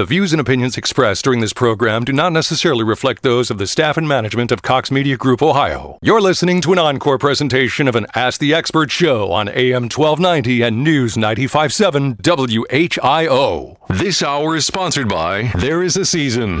The views and opinions expressed during this program do not necessarily reflect those of the staff and management of Cox Media Group Ohio. You're listening to an encore presentation of an Ask the Expert show on AM 1290 and News 957 WHIO. This hour is sponsored by There is a Season.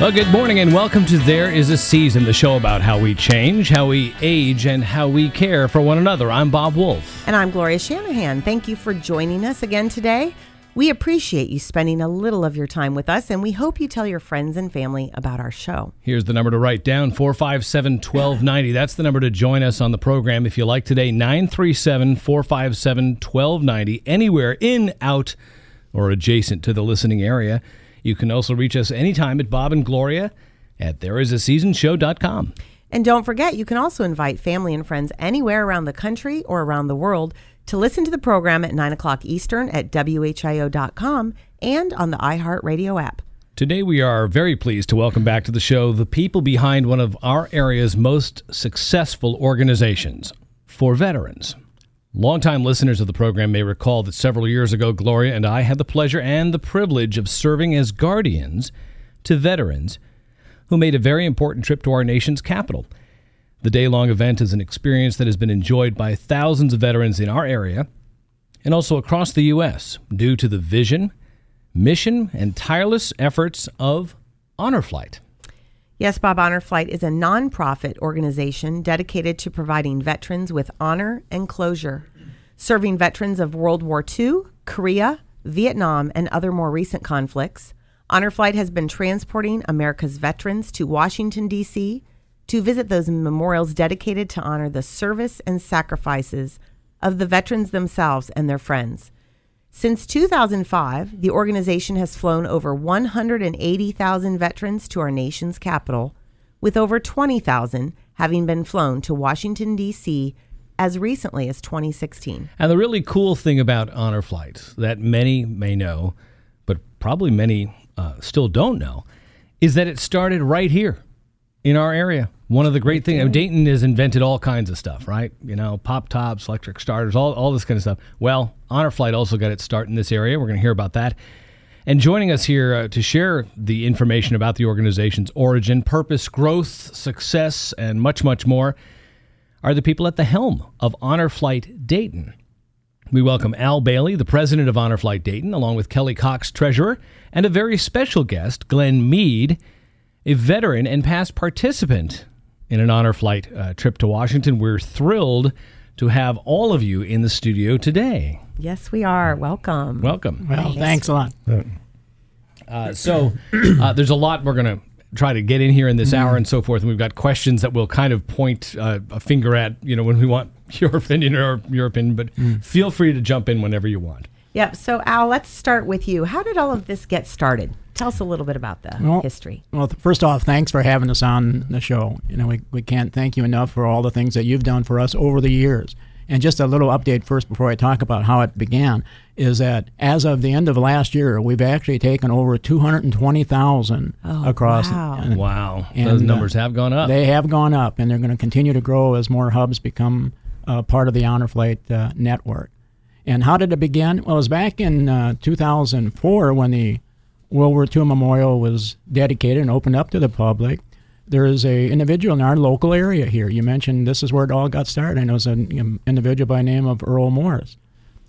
Well, good morning and welcome to There Is a Season, the show about how we change, how we age, and how we care for one another. I'm Bob Wolf. And I'm Gloria Shanahan. Thank you for joining us again today. We appreciate you spending a little of your time with us, and we hope you tell your friends and family about our show. Here's the number to write down 457 1290. That's the number to join us on the program if you like today 937 457 1290. Anywhere in, out, or adjacent to the listening area. You can also reach us anytime at Bob and Gloria at thereisaseasonshow.com. And don't forget, you can also invite family and friends anywhere around the country or around the world to listen to the program at 9 o'clock Eastern at WHIO.com and on the iHeartRadio app. Today, we are very pleased to welcome back to the show the people behind one of our area's most successful organizations for veterans. Longtime listeners of the program may recall that several years ago, Gloria and I had the pleasure and the privilege of serving as guardians to veterans who made a very important trip to our nation's capital. The day long event is an experience that has been enjoyed by thousands of veterans in our area and also across the U.S. due to the vision, mission, and tireless efforts of Honor Flight. Yes, Bob Honor Flight is a nonprofit organization dedicated to providing veterans with honor and closure, serving veterans of World War II, Korea, Vietnam, and other more recent conflicts. Honor Flight has been transporting America's veterans to Washington, D.C. to visit those memorials dedicated to honor the service and sacrifices of the veterans themselves and their friends. Since 2005, the organization has flown over 180,000 veterans to our nation's capital, with over 20,000 having been flown to Washington, D.C. as recently as 2016. And the really cool thing about Honor flights that many may know, but probably many uh, still don't know, is that it started right here in our area. One of the great things, Dayton has invented all kinds of stuff, right? You know, pop tops, electric starters, all, all this kind of stuff. Well, Honor Flight also got its start in this area. We're going to hear about that. And joining us here uh, to share the information about the organization's origin, purpose, growth, success, and much, much more are the people at the helm of Honor Flight Dayton. We welcome Al Bailey, the president of Honor Flight Dayton, along with Kelly Cox, treasurer, and a very special guest, Glenn Mead, a veteran and past participant in an Honor Flight uh, trip to Washington. We're thrilled to have all of you in the studio today. Yes, we are. Welcome. Welcome. Well, thanks a lot. Uh, so uh, there's a lot we're going to try to get in here in this hour and so forth, and we've got questions that we'll kind of point uh, a finger at, you know, when we want your opinion or your opinion. But feel free to jump in whenever you want. Yep. So, Al, let's start with you. How did all of this get started? Tell us a little bit about the Well, history. Well, first off, thanks for having us on the show. You know, we, we can't thank you enough for all the things that you've done for us over the years. And just a little update first before I talk about how it began is that as of the end of last year, we've actually taken over 220,000 Oh, across. wow. and Wow. And, Those uh, numbers have gone up. They have gone up, and they're going to continue to grow as more hubs become uh, part of the Honor Flight uh, network. And how did it begin? Well, it was back in uh, 2004 when the World War II Memorial was dedicated and opened up to the public. There is a individual in our local area here. You mentioned this is where it all got started, and it was an individual by name of Earl Morse.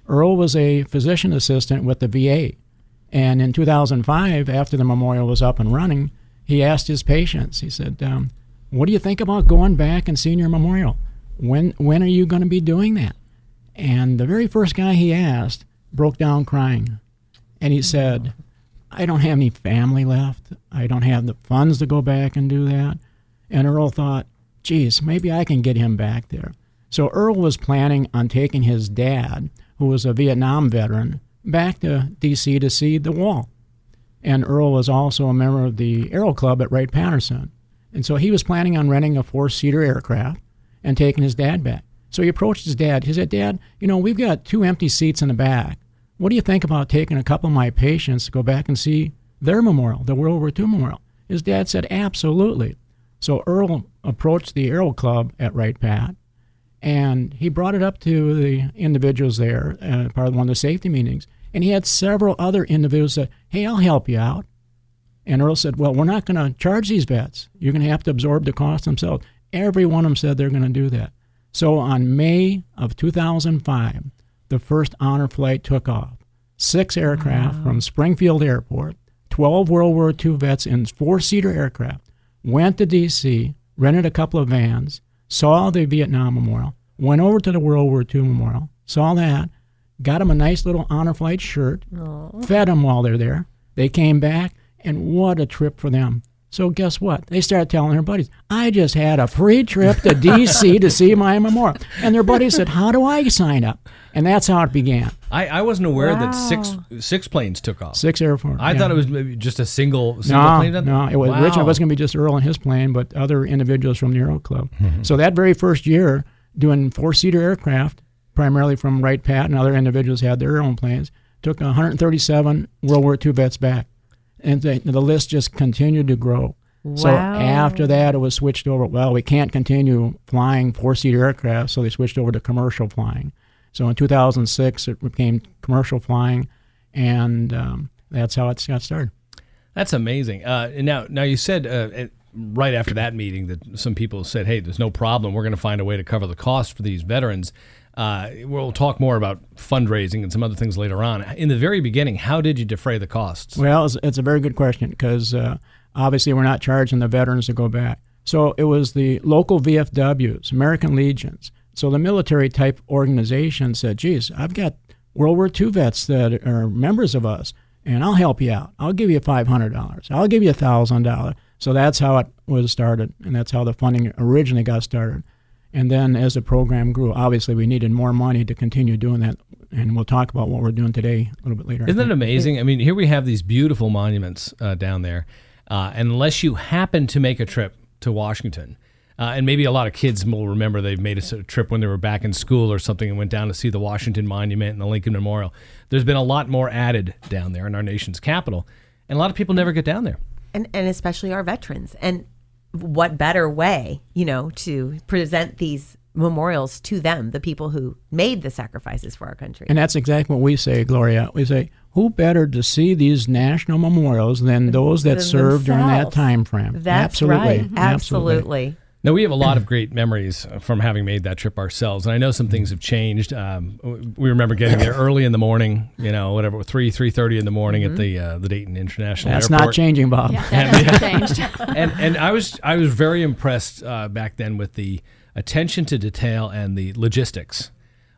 Earl was a physician assistant with the VA. And in 2005, after the memorial was up and running, he asked his patients, he said, um, What do you think about going back and seeing your memorial? When, when are you going to be doing that? And the very first guy he asked broke down crying. And he said, I don't have any family left. I don't have the funds to go back and do that. And Earl thought, geez, maybe I can get him back there. So Earl was planning on taking his dad who was a Vietnam veteran, back to D.C. to see the wall. And Earl was also a member of the Aero Club at Wright Patterson. And so he was planning on renting a four seater aircraft and taking his dad back. So he approached his dad. He said, Dad, you know, we've got two empty seats in the back. What do you think about taking a couple of my patients to go back and see their memorial, the World War II memorial? His dad said, Absolutely. So Earl approached the Aero Club at Wright Pat and he brought it up to the individuals there, uh, part of one of the safety meetings. And he had several other individuals that, hey, I'll help you out. And Earl said, well, we're not going to charge these vets. You're going to have to absorb the cost themselves. Every one of them said they're going to do that. So on May of 2005, the first honor flight took off. Six aircraft from Springfield Airport, 12 World War II vets in four seater aircraft, went to D.C., rented a couple of vans, saw the Vietnam Memorial, went over to the World War II Memorial, saw that, got them a nice little honor flight shirt, fed them while they're there. They came back, and what a trip for them. So guess what? They started telling their buddies, I just had a free trip to D.C. to see my memorial. And their buddies said, how do I sign up? And that's how it began. I, I wasn't aware that six six planes took off. Six Air Force. I yeah. thought it was maybe just a single single no, plane. No, it was Wow. originally it was going to be just Earl and his plane, but other individuals from the Aero Club. Mm-hmm. So that very first year, doing four-seater aircraft, primarily from Wright Pat and other individuals had their own planes, took 137 World War II vets back, and the, the list just continued to grow. So after that, it was switched over. Well, we can't continue flying four-seater aircraft, so they switched over to commercial flying. So in 2006, it became commercial flying, and um, that's how it got started. That's amazing. Uh, now, now you said uh, it- right after that meeting that some people said, "Hey, there's no problem. We're going to find a way to cover the cost for these veterans." Uh, we'll talk more about fundraising and some other things later on. In the very beginning, how did you defray the costs? Well, it's, it's a very good question because uh, obviously we're not charging the veterans to go back. So it was the local VFWs, American Legions. So the military type organization said, geez, I've got World War II vets that are members of us, and I'll help you out. I'll give you $500. I'll give you $1,000. So that's how it was started, and that's how the funding originally got started. And then as the program grew, obviously we needed more money to continue doing that. And we'll talk about what we're doing today a little bit later. Isn't think. that amazing? I mean, here we have these beautiful monuments uh, down there. Uh, unless you happen to make a trip to Washington, uh, and maybe a lot of kids will remember they've made a s- trip when they were back in school or something and went down to see the Washington Monument and the Lincoln Memorial. There's been a lot more added down there in our nation's capital, and a lot of people never get down there. and, and especially our veterans. And what better way, you know, to present these memorials to them, the people who made the sacrifices for our country. And that's exactly what we say, Gloria. We say, who better to see these national memorials than those that Than served during that time frame? That's Absolutely. right. Absolutely. Now we have a lot of great memories from having made that trip ourselves, and I know some things have changed. Um, we remember getting there early in the morning, you know, whatever three three thirty in the morning at the uh, the Dayton International That's Airport. not changing, Bob. Yeah, that hasn't changed. and and I was I was very impressed uh, back then with the attention to detail and the logistics.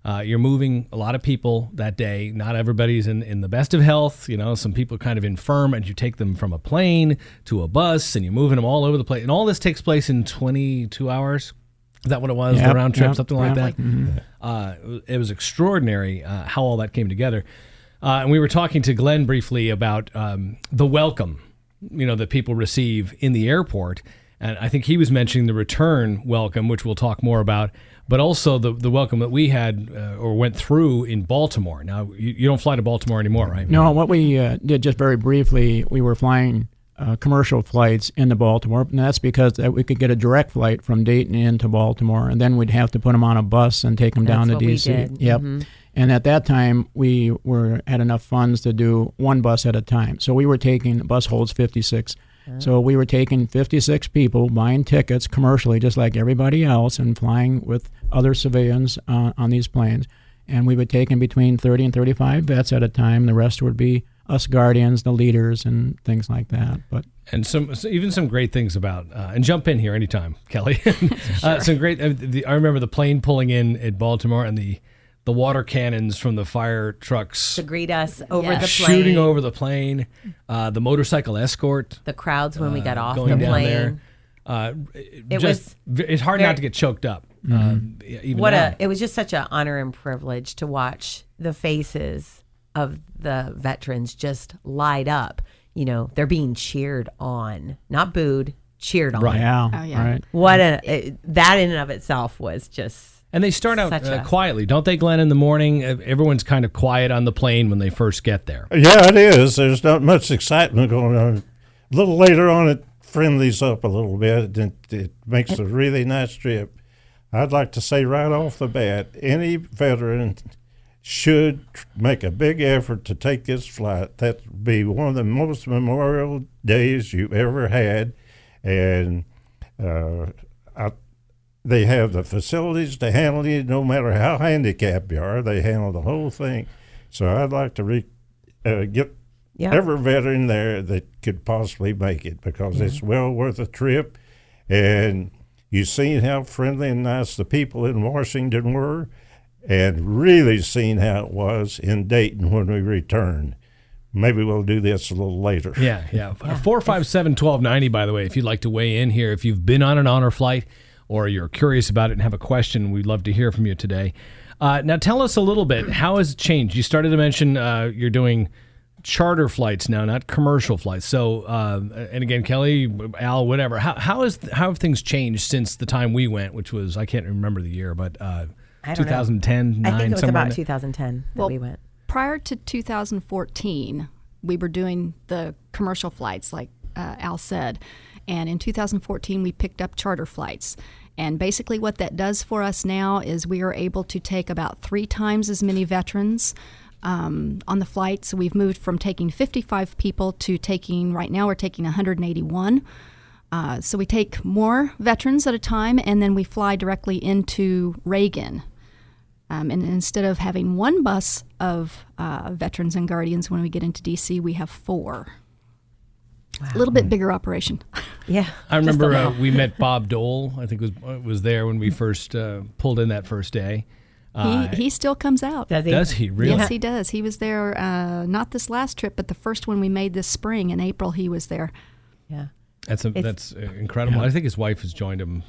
Uh, you're moving a lot of people that day. Not everybody's in, in the best of health. You know, some people are kind of infirm, and you take them from a plane to a bus, and you're moving them all over the place. And all this takes place in 22 hours. Is that what it was? Yep, the round trip, yep, something like that. Uh, it was extraordinary uh, how all that came together. Uh, and we were talking to Glenn briefly about um, the welcome, you know, that people receive in the airport. And I think he was mentioning the return welcome, which we'll talk more about, but also the, the welcome that we had uh, or went through in Baltimore. Now, you, you don't fly to Baltimore anymore, right? No, what we uh, did just very briefly, we were flying uh, commercial flights into Baltimore, and that's because that we could get a direct flight from Dayton into Baltimore, and then we'd have to put them on a bus and take them down That's to what we D.C. did. Yep. And at that time, we were had enough funds to do one bus at a time. So we were taking bus holds 56. So we were taking 56 people, buying tickets commercially, just like everybody else, and flying with other civilians uh, on these planes. And we would take in between 30 and 35 vets at a time. The rest would be us guardians, the leaders, and things like that. But and some so even some great things about uh, and jump in here anytime, Kelly. uh, some great. Uh, the, I remember the plane pulling in at Baltimore and the the water cannons from the fire trucks To greet us over Yeah. the plane. shooting over the plane. Uh, the motorcycle escort the crowds when we got off going the down plane. there. Uh, it It just, it's hard very- not to get choked up. Um, even What now. a it was just such an honor and privilege to watch the faces of the veterans just light up. You know, they're being cheered on, not booed, cheered on. Right. Yeah. Oh, yeah. Right. What a it, that in and of itself was just And they start out uh, a- quietly, don't they, Glenn? In the morning, everyone's kind of quiet on the plane when they first get there. Yeah, it is. There's not much excitement going on. A little later on, it friendlies up a little bit. and it makes a really nice trip. I'd like to say right off the bat, any veteran should make a big effort to take this flight. That would be one of the most memorial days you ever had, and uh, I, they have the facilities to handle you. No matter how handicapped you are, they handle the whole thing. So I'd like to re, uh, get yeah. every veteran there that could possibly make it because it's well worth a trip. And you've seen how friendly and nice the people in Washington were, and really seen how it was in Dayton when we returned. Maybe we'll do this a little later. Yeah, yeah. Four five seven twelve ninety. By the way, if you'd like to weigh in here, if you've been on an honor flight or you're curious about it and have a question, we'd love to hear from you today. Uh, now, tell us a little bit. How has it changed? You started to mention uh, you're doing charter flights now, not commercial flights. So, uh, and again, Kelly, Al, whatever. How how is how have things changed since the time we went, which was I can't remember the year, but uh, I don't know. 2010, I think it was about 2010 that Well, we went. prior to 2014, we were doing the commercial flights, like uh, Al said. And in 2014, we picked up charter flights. And basically, what that does for us now is we are able to take about three times as many veterans um, on the flight. So we've moved from taking 55 people to taking, right now, we're taking 181. Uh, so we take more veterans at a time, and then we fly directly into Reagan. Um, and instead of having one bus of uh, veterans and guardians when we get into DC, we have four. A little bit bigger operation. Yeah. I remember uh, we met Bob Dole. I think was was there when we first uh, pulled in that first day. Uh, he, he still comes out. Does he? does he really? Yes, he does. He was there uh, not this last trip, but the first one we made this spring in April. He was there. Yeah. That's a, that's uh, incredible. I think his wife has joined him.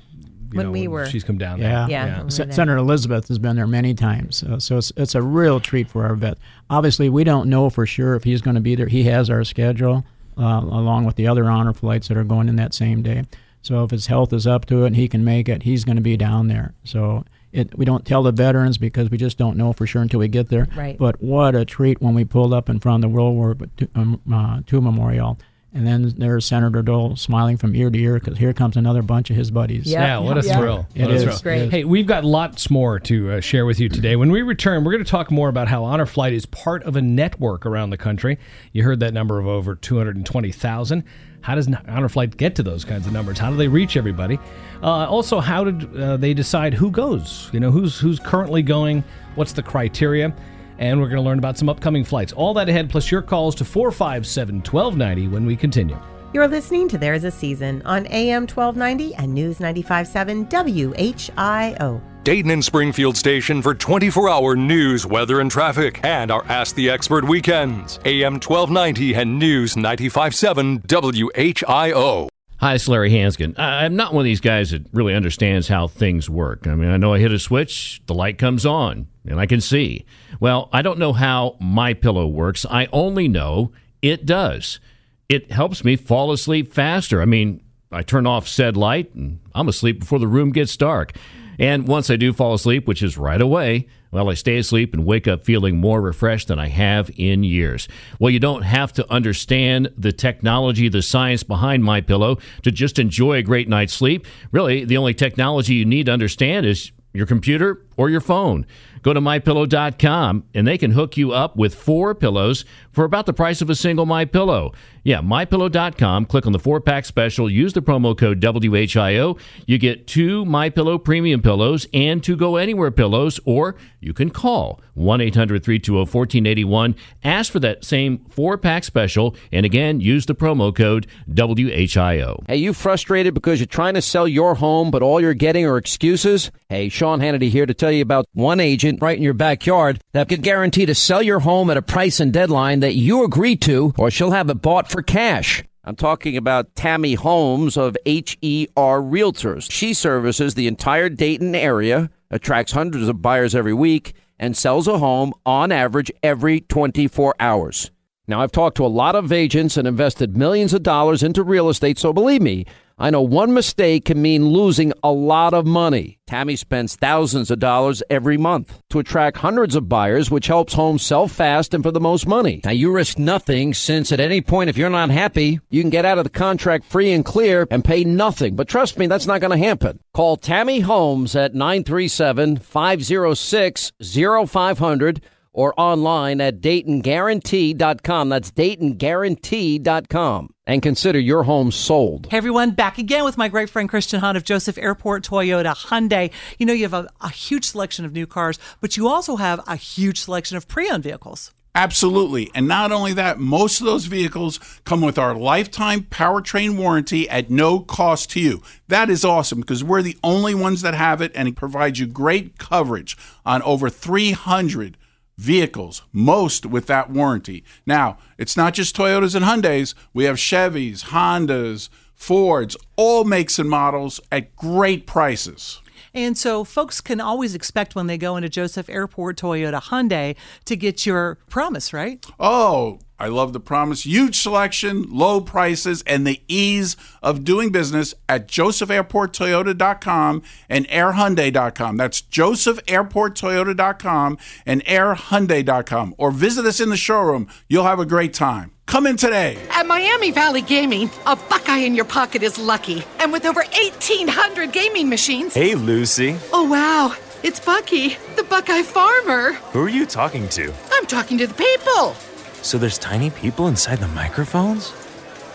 You When know, we were- she's come down Yeah. there. Yeah. yeah. we Se- were there. Senator Elizabeth has been there many times, uh, so it's it's a real treat for our vet. Obviously, we don't know for sure if he's going to be there. He has our schedule uh, along with the other honor flights that are going in that same day. So if his health is up to it and he can make it, he's going to be down there. So it, we don't tell the veterans because we just don't know for sure until we get there. Right. But what a treat when we pulled up in front of the World War II um, uh, II Memorial. And then there's Senator Dole smiling from ear to ear because here comes another bunch of his buddies. Yeah. Yeah, what a Yeah. thrill. It What thrill. Great. Hey, we've got lots more to uh, share with you today. When we return, we're going to talk more about how Honor Flight is part of a network around the country. You heard that number of over 220,000. How does Honor Flight get to those kinds of numbers? How do they reach everybody? Uh, also, how did uh, they decide who goes? You know, who's who's currently going? What's the criteria? And we're going to learn about some upcoming flights. All that ahead, plus your calls to 457 1290 when we continue. You're listening to There Is a Season on AM 1290 and News 95.7 WHIO. Dayton and Springfield station for 24 hour news, weather, and traffic, and our Ask the Expert weekends. AM 1290 and News 95.7 WHIO. Hi, it's Larry Hanskin. I'm not one of these guys that really understands how things work. I mean, I know I hit a switch, the light comes on, and I can see. Well, I don't know how my pillow works. I only know it does. It helps me fall asleep faster. I mean, I turn off said light, and I'm asleep before the room gets dark. And once I do fall asleep, which is right away, well, I stay asleep and wake up feeling more refreshed than I have in years. Well, you don't have to understand the technology, the science behind my pillow to just enjoy a great night's sleep. Really, the only technology you need to understand is your computer or your phone. Go to mypillow.com and they can hook you up with four pillows for about the price of a single my pillow. Yeah, mypillow.com, click on the 4-pack special, use the promo code WHIO. You get two my pillow premium pillows and two go anywhere pillows or you can call 1-800-320-1481, ask for that same 4-pack special and again use the promo code WHIO. Hey, you frustrated because you're trying to sell your home, but all you're getting are excuses? Hey, Sean Hannity here to tell you about one agent right in your backyard that could guarantee to sell your home at a price and deadline that you agree to, or she'll have it bought for cash. I'm talking about Tammy Holmes of HER Realtors. She services the entire Dayton area, attracts hundreds of buyers every week, and sells a home on average every 24 hours. Now, I've talked to a lot of agents and invested millions of dollars into real estate, so believe me, I know one mistake can mean losing a lot of money. Tammy spends thousands of dollars every month to attract hundreds of buyers, which helps homes sell fast and for the most money. Now, you risk nothing since at any point, if you're not happy, you can get out of the contract free and clear and pay nothing. But trust me, that's not going to happen. Call Tammy Holmes at 937 506 0500 or online at DaytonGuarantee.com. That's DaytonGuarantee.com. And consider your home sold. Hey everyone, back again with my great friend Christian Hunt of Joseph Airport Toyota Hyundai. You know, you have a, a huge selection of new cars, but you also have a huge selection of pre owned vehicles. Absolutely. And not only that, most of those vehicles come with our lifetime powertrain warranty at no cost to you. That is awesome because we're the only ones that have it and it provides you great coverage on over 300 vehicles, most with that warranty. Now, it's not just Toyotas and Hyundais, we have Chevys, Hondas, Fords, all makes and models at great prices. And so folks can always expect when they go into Joseph Airport Toyota Hyundai to get your promise, right? Oh, I love the promise. Huge selection, low prices, and the ease of doing business at josephairporttoyota.com and airhyundai.com. That's josephairporttoyota.com and airhyundai.com. Or visit us in the showroom. You'll have a great time. Come in today. At Miami Valley Gaming, a Buckeye in your pocket is lucky. And with over 1,800 gaming machines. Hey, Lucy. Oh, wow. It's Bucky, the Buckeye farmer. Who are you talking to? I'm talking to the people. So there's tiny people inside the microphones?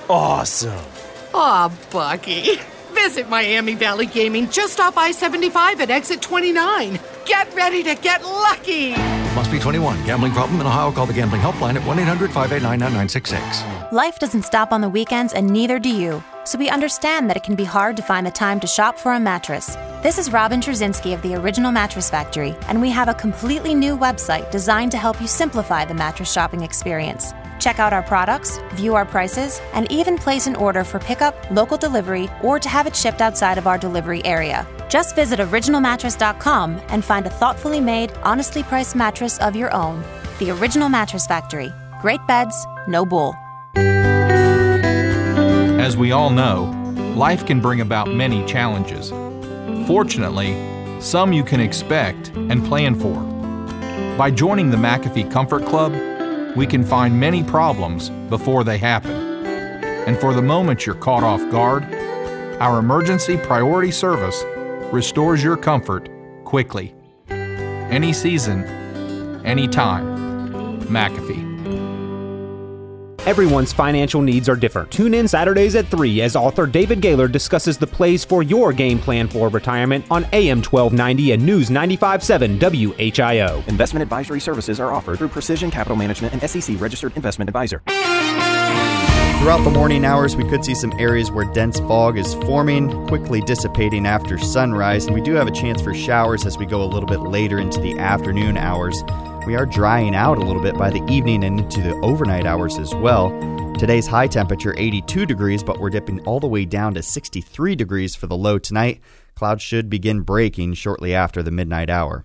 Awesome. Aw, Bucky. Visit Miami Valley Gaming just off I 75 at exit 29. Get ready to get lucky. Must be 21. Gambling problem in Ohio? Call the gambling helpline at 1 800 589 9966. Life doesn't stop on the weekends, and neither do you. So we understand that it can be hard to find the time to shop for a mattress. This is Robin Trzynski of the Original Mattress Factory, and we have a completely new website designed to help you simplify the mattress shopping experience. Check out our products, view our prices, and even place an order for pickup, local delivery, or to have it shipped outside of our delivery area. Just visit originalmattress.com and find a thoughtfully made, honestly priced mattress of your own. The Original Mattress Factory. Great beds, no bull. As we all know, life can bring about many challenges. Fortunately, some you can expect and plan for. By joining the McAfee Comfort Club, we can find many problems before they happen. And for the moment you're caught off guard, our emergency priority service restores your comfort quickly. Any season, any time. McAfee. Everyone's financial needs are different. Tune in Saturdays at 3 as author David Gaylor discusses the plays for your game plan for retirement on AM 1290 and News 957 WHIO. Investment advisory services are offered through Precision Capital Management and SEC registered investment advisor. Throughout the morning hours, we could see some areas where dense fog is forming, quickly dissipating after sunrise, and we do have a chance for showers as we go a little bit later into the afternoon hours. We are drying out a little bit by the evening and into the overnight hours as well. Today's high temperature 82 degrees, but we're dipping all the way down to 63 degrees for the low tonight. Clouds should begin breaking shortly after the midnight hour.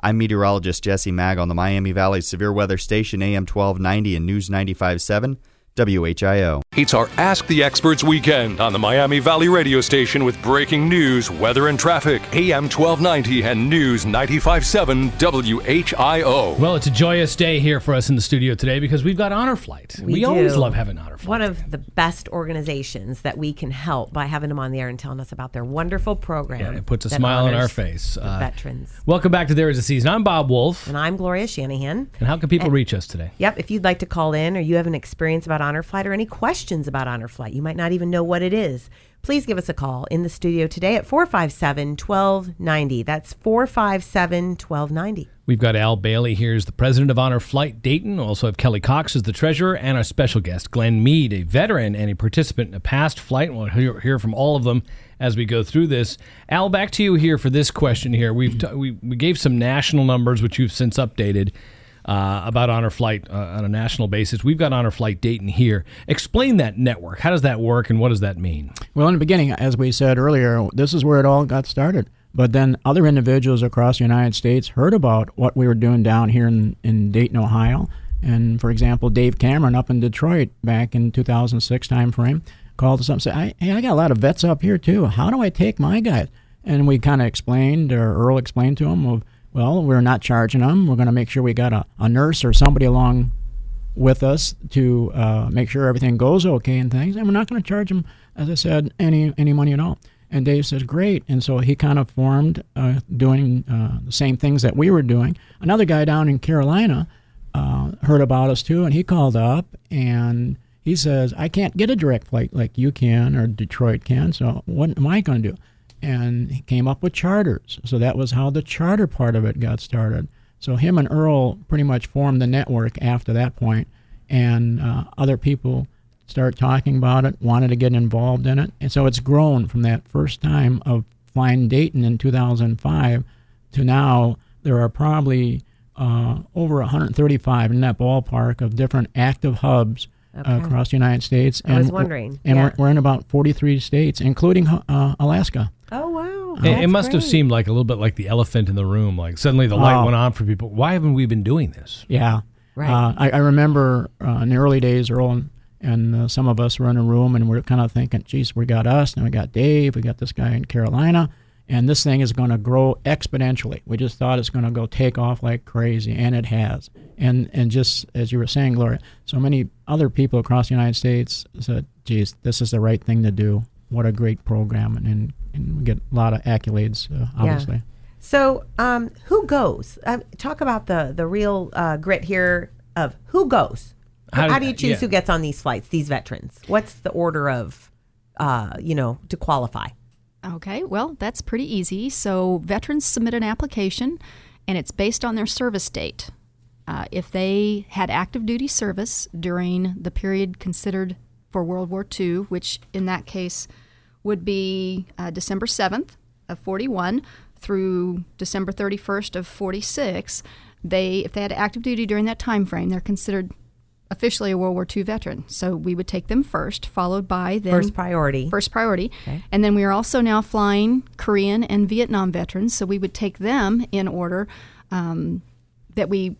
I'm meteorologist Jesse Maag on the Miami Valley Severe Weather Station AM 1290 and News 957. WHIO. It's our Ask the Experts weekend on the Miami Valley radio station with breaking news, weather, and traffic. AM 1290 and News 957 WHIO. Well, it's a joyous day here for us in the studio today because we've got Honor Flight. We, always do. love having Honor Flight. One of the best organizations that we can help by having them on the air and telling us about their wonderful program. Yeah, it puts a smile on our face. the Uh, veterans. Welcome back to There Is a Season. I'm Bob Wolf. And I'm Gloria Shanahan. And how can people And- reach us today? Yep. If you'd like to call in or you have an experience about Honor Flight or any questions about Honor Flight, you might not even know what it is. Please give us a call in the studio today at 457 1290. That's 457 1290. We've got Al Bailey here as the president of Honor Flight Dayton. Also have Kelly Cox as the treasurer and our special guest, Glenn Mead, a veteran and a participant in a past flight. We'll hear, hear from all of them as we go through this. Al, back to you here for this question here. We've t- we, we gave some national numbers, which you've since updated. Uh, about Honor Flight uh, on a national basis. We've got Honor Flight Dayton here. Explain that network. How does that work and what does that mean? Well, in the beginning, as we said earlier, this is where it all got started. But then other individuals across the United States heard about what we were doing down here in, in Dayton, Ohio. And for example, Dave Cameron up in Detroit back in 2006 timeframe called us up and said, I, "Hey, I got a lot of vets up here too. How do I take my guys?" And we kind of explained, or Earl explained to him, of well, we're not charging them. We're going to make sure we got a, a nurse or somebody along with us to uh, make sure everything goes okay and things. And we're not going to charge them, as I said, any any money at all. And Dave says, great. And so he kind of formed uh, doing uh, the same things that we were doing. Another guy down in Carolina uh, heard about us too, and he called up and he says, I can't get a direct flight like you can or Detroit can. So what am I going to do? And he came up with charters. So that was how the charter part of it got started. So him and Earl pretty much formed the network after that point, and uh, other people started talking about it, wanted to get involved in it, and so it's grown from that first time of flying Dayton in 2005 to now. There are probably uh, over 135 in that ballpark of different active hubs Okay. uh, across the United States. I was we're- wondering, and yeah. we're, we're in about 43 states, including uh, Alaska. Oh wow! It, it must have seemed like a little bit like the elephant in the room. Like suddenly the light Oh. went on for people. Why haven't we been doing this? Yeah. Right. Uh, I, I remember uh, in the early days, Earl and, and uh, some of us were in a room and we're kind of thinking, geez, we got us, and we got Dave, we got this guy in Carolina, and this thing is going to grow exponentially. We just thought it's going to go take off like crazy, and it has. And and just as you were saying, Gloria, so many other people across the United States said, geez, this is the right thing to do. What a great program, and, and, and we get a lot of accolades, uh, obviously. So, um, who goes? Uh, talk about the the real uh, grit here of who goes. How How, do you choose yeah. who gets on these flights? These veterans. What's the order of, uh, you know, to qualify? Okay, well, that's pretty easy. So veterans submit an application, and it's based on their service date. Uh, if they had active duty service during the period considered for World War II, which in that case would be uh, December 7th of 41 through December 31st of 46, they if they had active duty during that time frame, they're considered officially a World War II veteran. So we would take them first, followed by then First priority. First priority. Okay. And then we are also now flying Korean and Vietnam veterans. So we would take them in order um, that we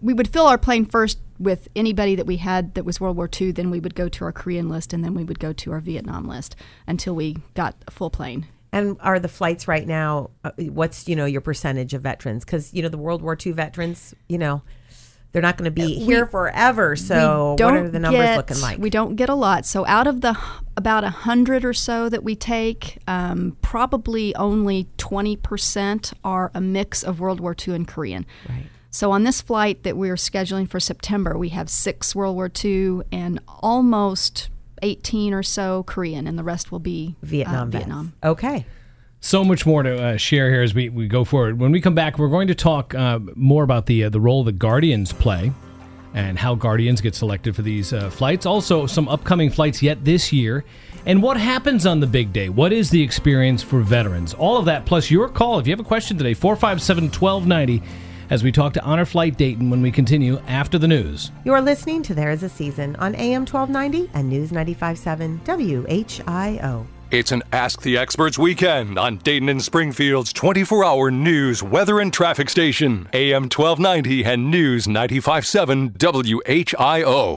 we would fill our plane first with anybody that we had that was World War II. Then we would go to our Korean list, and then we would go to our Vietnam list until we got a full plane. And are the flights right now? Uh, what's you know your percentage of veterans? Because you know the World War II veterans, you know, they're not going to be We- here forever. So what are the numbers get- looking like? We don't get a lot. So out of the about a hundred or so that we take, um, probably only twenty percent are a mix of World War II and Korean. Right. So on this flight that we're scheduling for September, we have six World War II and almost eighteen or so Korean, and the rest will be uh, Vietnam. vets. Vietnam. Okay. So much more to uh, share here as we, we go forward. When we come back, we're going to talk uh, more about the uh, the role the Guardians play and how Guardians get selected for these uh, flights. Also, some upcoming flights yet this year, and what happens on the big day. What is the experience for veterans? All of that, plus your call. If you have a question today, 457 1290, as we talk to Honor Flight Dayton when we continue after the news. You're listening to There Is a Season on AM 1290 and News 95.7 WHIO. It's an Ask the Experts weekend on Dayton and Springfield's 24 hour news, weather, and traffic station, AM 1290 and News 95.7 WHIO.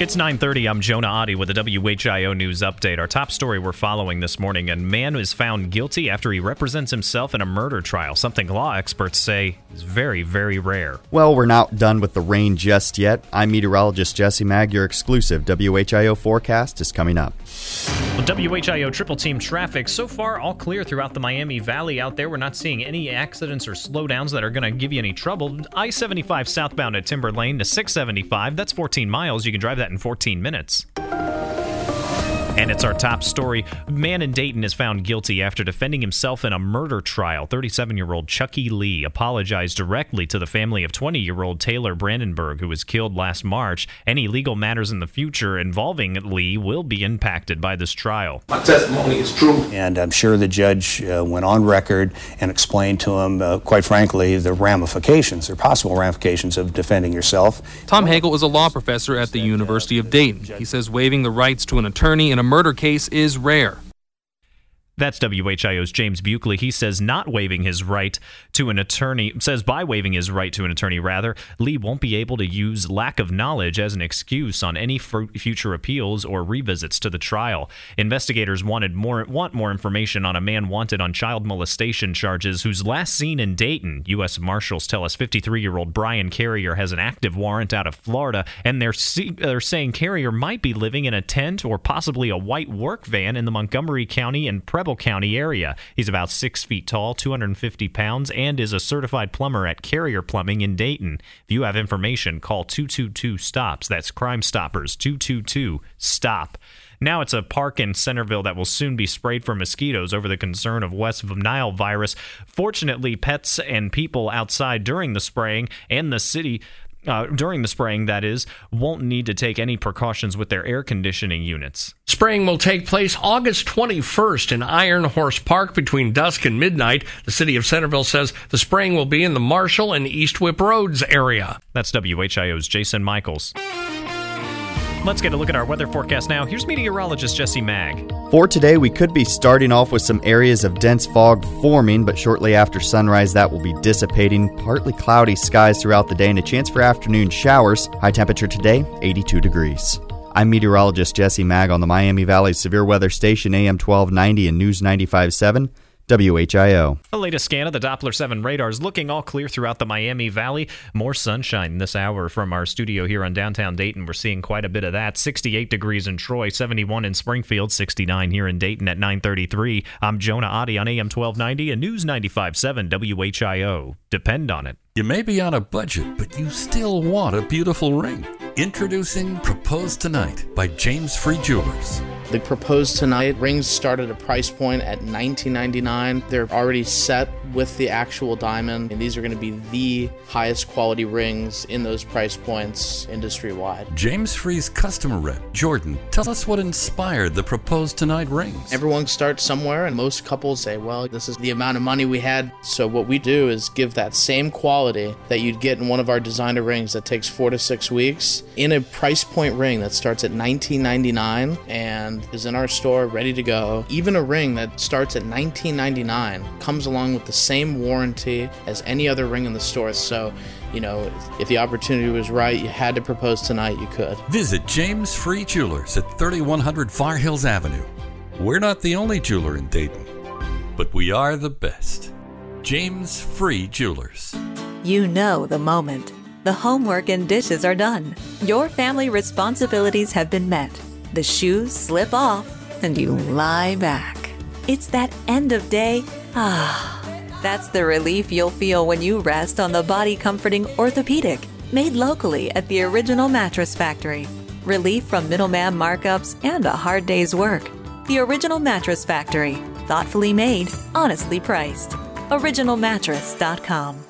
It's 9:30. I'm Jonah Adi with a WHIO news update. Our top story we're following this morning: a man is found guilty after he represents himself in a murder trial. Something law experts say is very, very rare. Well, we're not done with the rain just yet. I'm meteorologist Jesse Maag. Your exclusive WHIO forecast is coming up. Well, WHIO triple team traffic so far all clear throughout the Miami Valley. Out there, we're not seeing any accidents or slowdowns that are going to give you any trouble. I-75 southbound at Timber Lane to 675. That's 14 miles. You can drive that in 14 minutes. And it's our top story. Man in Dayton is found guilty after defending himself in a murder trial. 37 year old Chucky Lee apologized directly to the family of 20 year old Taylor Brandenburg, who was killed last March. Any legal matters in the future involving Lee will be impacted by this trial. My testimony is true. And I'm sure the judge uh, went on record and explained to him, uh, quite frankly, the ramifications or possible ramifications of defending yourself. Tom Hagel is a law professor at the University of Dayton. He says waiving the rights to an attorney in a murder case is rare. That's WHIO's James Buckley. He says not waiving his right to an attorney, says by waiving his right to an attorney, rather, Lee won't be able to use lack of knowledge as an excuse on any future appeals or revisits to the trial. Investigators wanted more, want more information on a man wanted on child molestation charges who's last seen in Dayton. U.S. Marshals tell us 53 year old Brian Carrier has an active warrant out of Florida, and they're, see, they're saying Carrier might be living in a tent or possibly a white work van in the Montgomery County and Preble County area. He's about six feet tall, 250 pounds, and is a certified plumber at Carrier Plumbing in Dayton. If you have information, call 222 STOPS. That's Crime Stoppers 222 STOP. Now it's a park in Centerville that will soon be sprayed for mosquitoes over the concern of West Nile virus. Fortunately, pets and people outside during the spraying and the city uh, during the spraying, that is, won't need to take any precautions with their air conditioning units. Spraying will take place August 21st in Iron Horse Park between dusk and midnight. The city of Centerville says the spraying will be in the Marshall and East Whipp Roads area. That's WHIO's Jason Michaels. Let's get a look at our weather forecast now. Here's meteorologist Jesse Maag. For today, we could be starting off with some areas of dense fog forming, but shortly after sunrise, that will be dissipating. Partly cloudy skies throughout the day and a chance for afternoon showers. High temperature today, 82 degrees. I'm meteorologist Jesse Maag on the Miami Valley Severe Weather Station AM 1290 and News 957. WHIO. The latest scan of the Doppler 7 radar is looking all clear throughout the Miami Valley. More sunshine this hour from our studio here on downtown Dayton. We're seeing quite a bit of that. 68 degrees in Troy, 71 in Springfield, 69 here in Dayton at 933. I'm Jonah Adi on AM 1290 and News 95.7 WHIO. Depend on it. You may be on a budget, but you still want a beautiful ring. Introducing Propose Tonight by James Free Jewelers. The proposed Tonight rings start at a price point at $19.99. They're already set with the actual diamond, and these are going to be the highest quality rings in those price points industry wide. James Free's customer rep, Jordan, tell us what inspired the proposed Tonight rings. Everyone starts somewhere, and most couples say, Well, this is the amount of money we had. So, what we do is give that same quality that you'd get in one of our designer rings that takes four to six weeks in a price point ring that starts at $19.99 and is in our store ready to go. Even a ring that starts at $19.99 comes along with the same warranty as any other ring in the store. So, you know, if the opportunity was right, you had to propose tonight, you could. Visit James Free Jewelers at 3100 Far Hills Avenue. We're not the only jeweler in Dayton, but we are the best. James Free Jewelers. You know the moment. The homework and dishes are done. Your family responsibilities have been met. The shoes slip off, and you lie back. It's that end of day. Ah. That's the relief you'll feel when you rest on the body comforting orthopedic, made locally at the original mattress factory. Relief from middleman markups and a hard day's work. The original mattress factory. Thoughtfully made, honestly priced. OriginalMattress.com.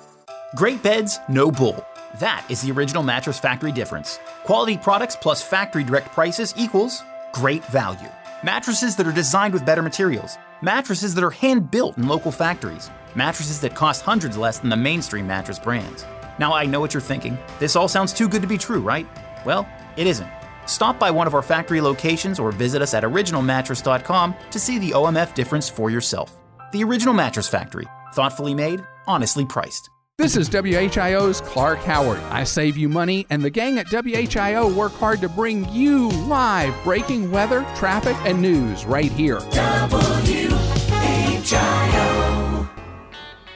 Great beds, no bull. That is the original Mattress Factory difference. Quality products plus factory direct prices equals great value. Mattresses that are designed with better materials. Mattresses that are hand built in local factories. Mattresses that cost hundreds less than the mainstream mattress brands. Now, I know what you're thinking. This all sounds too good to be true, right? Well, it isn't. Stop by one of our factory locations or visit us at originalmattress.com to see the OMF difference for yourself. The Original Mattress Factory. Thoughtfully made, honestly priced. This is WHIO's Clark Howard. I save you money, and the gang at WHIO work hard to bring you live breaking weather, traffic, and news right here. WHIO.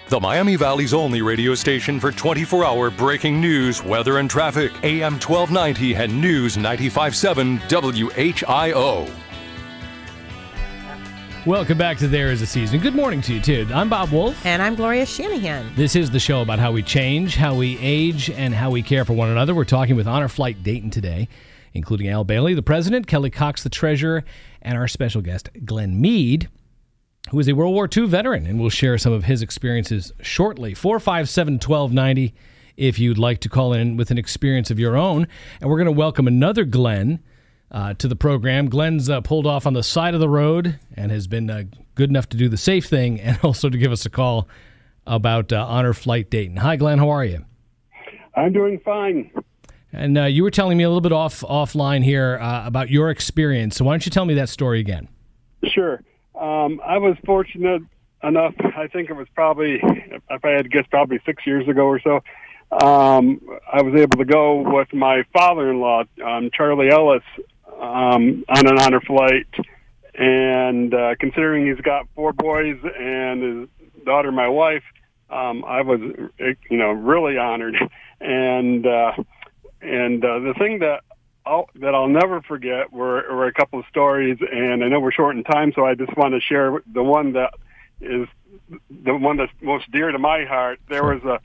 The Miami Valley's only radio station for 24 hour breaking news, weather, and traffic. AM 1290 and News 957 WHIO. Welcome back to There Is a Season. Good morning to you, too. I'm Bob Wolf. And I'm Gloria Shanahan. This is the show about how we change, how we age, and how we care for one another. We're talking with Honor Flight Dayton today. including Al Bailey, the president, Kelly Cox, the treasurer, and our special guest, Glenn Mead, who is a World War II veteran and will share some of his experiences shortly. 457 1290 if you'd like to call in with an experience of your own. And we're going to welcome another Glenn uh, to the program. Glenn's uh, pulled off on the side of the road and has been uh, good enough to do the safe thing and also to give us a call about uh, Honor Flight Dayton. Hi, Glenn. How are you? I'm doing fine. And uh, you were telling me a little bit off offline here uh, about your experience. So why don't you tell me that story again? Sure. Um, I was fortunate enough. I think it was probably, if I had to guess, probably six years ago or so. Um, I was able to go with my father-in-law, um, Charlie Ellis, um, on an honor flight. And uh, considering he's got four boys and his daughter, my wife, um, I was, you know, really honored. And uh, and uh, the thing that I'll, that I'll never forget were, were a couple of stories, and I know we're short in time, so I just want to share the one that is the one that's most dear to my heart. There was a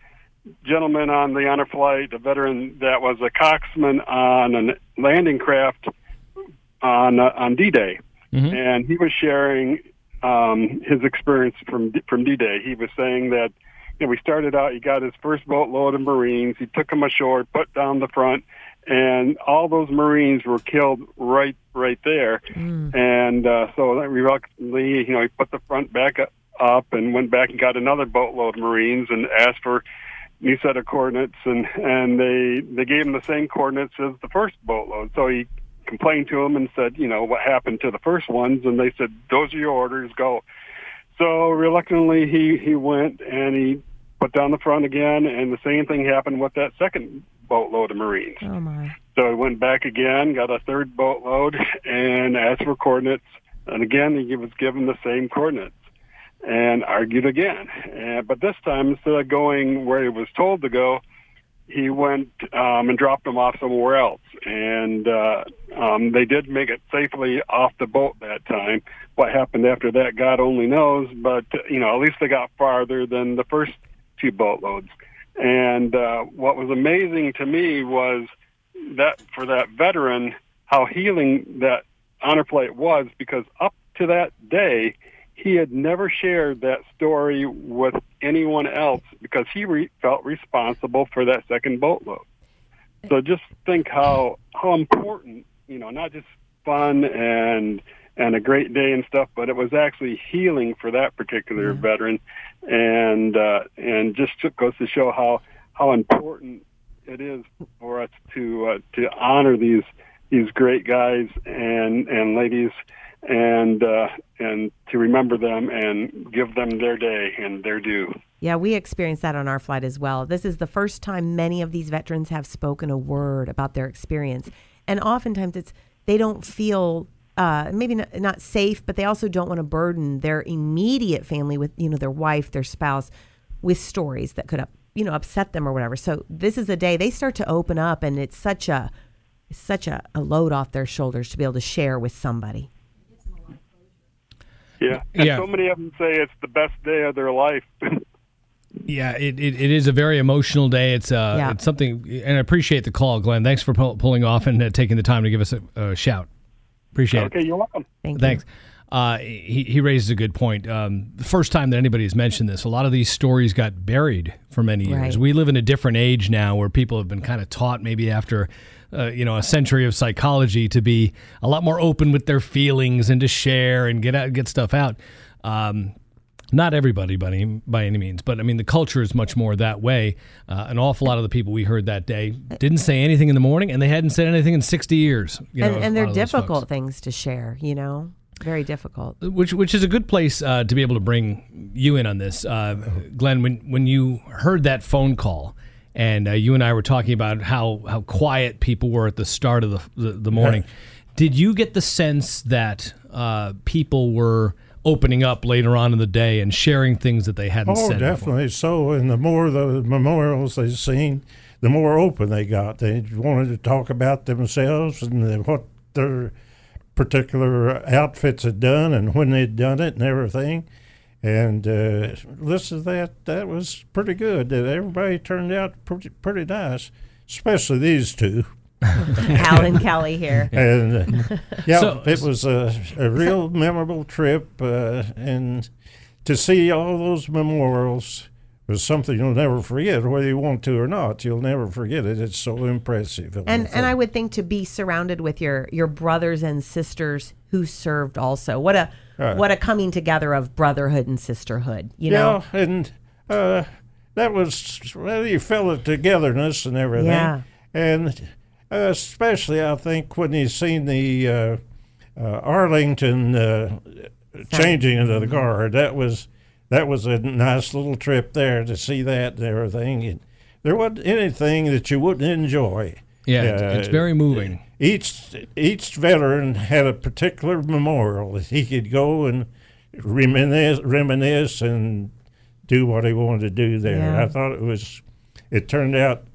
gentleman on the honor flight, a veteran that was a coxswain on a landing craft on uh, on D-Day, Mm-hmm. and he was sharing um, his experience from from D-Day. He was saying that you know, we started out. He got his first boatload of Marines. He took them ashore, put down the front, and all those Marines were killed right right there. And uh, so reluctantly, you know, he put the front back up and went back and got another boatload of Marines and asked for new set of coordinates and and they they gave him the same coordinates as the first boatload. So he complained to them and said, you know, what happened to the first ones? And they said, those are your orders, go. So reluctantly, he he went and he put down the front again, and the same thing happened with that second boatload of Marines. Oh my. So he went back again, got a third boatload, and asked for coordinates. And again, he was given the same coordinates and argued again. And, but this time, instead of going where he was told to go, he went um, and dropped them off somewhere else. And uh, um, they did make it safely off the boat that time. What happened after that, God only knows. But you know, at least they got farther than the first two boatloads. And uh, what was amazing to me was that for that veteran, how healing that honor flight was, because up to that day, he had never shared that story with anyone else because he re- felt responsible for that second boatload. So just think how how important, you know, not just fun and and a great day and stuff, but it was actually healing for that particular veteran, and uh, and just goes to show how how important it is for us to uh, to honor these these great guys and and ladies and uh, and to remember them and give them their day and their due. Yeah, we experienced that on our flight as well. This is the first time many of these veterans have spoken a word about their experience. And oftentimes it's they don't feel uh, maybe not, not safe, but they also don't want to burden their immediate family with, you know, their wife, their spouse with stories that could, you know, upset them or whatever. So this is a day they start to open up and it's such a, it's such a, a load off their shoulders to be able to share with somebody. Yeah. And Yeah. so many of them say it's the best day of their life. Yeah, it, it, it is a very emotional day. It's uh, Yeah. it's something, and I appreciate the call, Glenn. Thanks for pull, pulling off and uh, taking the time to give us a, a shout. Appreciate okay, it. Okay, you're welcome. Thanks. Uh, he, he raises a good point. Um, the first time that anybody has mentioned this, a lot of these stories got buried for many years. Right. We live in a different age now where people have been kind of taught, maybe after uh, you know a century of psychology, to be a lot more open with their feelings and to share and get out, get stuff out. Um, not everybody by any, by any means, but I mean the culture is much more that way. Uh, an awful lot of the people we heard that day didn't say anything in the morning, and they hadn't said anything in sixty years. You and know, and a they're lot of those folks. difficult things to share, you know, very difficult. which which is a good place uh, to be able to bring you in on this, uh, Glenn. When when you heard that phone call, and uh, you and I were talking about how how quiet people were at the start of the the, the morning, did you get the sense that uh, people were opening up later on in the day and sharing things that they hadn't Oh, said? before? definitely so. And the more the memorials they seen, the more open they got. They wanted to talk about themselves and what their particular outfits had done and when they'd done it and everything. And uh, listen to that. That was pretty good. That everybody turned out pretty, pretty nice, especially these two. Al and Kelly here. And uh, yeah, So- it was a, a real memorable trip, uh, and to see all those memorials was something you'll never forget, whether you want to or not. You'll never forget it. It's so impressive. And and I would think to be surrounded with your your brothers and sisters who served also. What a Right. what a coming together of brotherhood and sisterhood. You know. yeah, and uh, that was well, you felt the togetherness and everything. Yeah. And uh, especially, I think when you seen the uh, uh, Arlington uh, changing into the guard, that was that was a nice little trip there to see that and everything. And there wasn't anything that you wouldn't enjoy. Yeah, it's- uh, it's very moving. Each each veteran had a particular memorial that he could go and reminisce, reminisce and do what he wanted to do there. Yeah. I thought it was, it turned out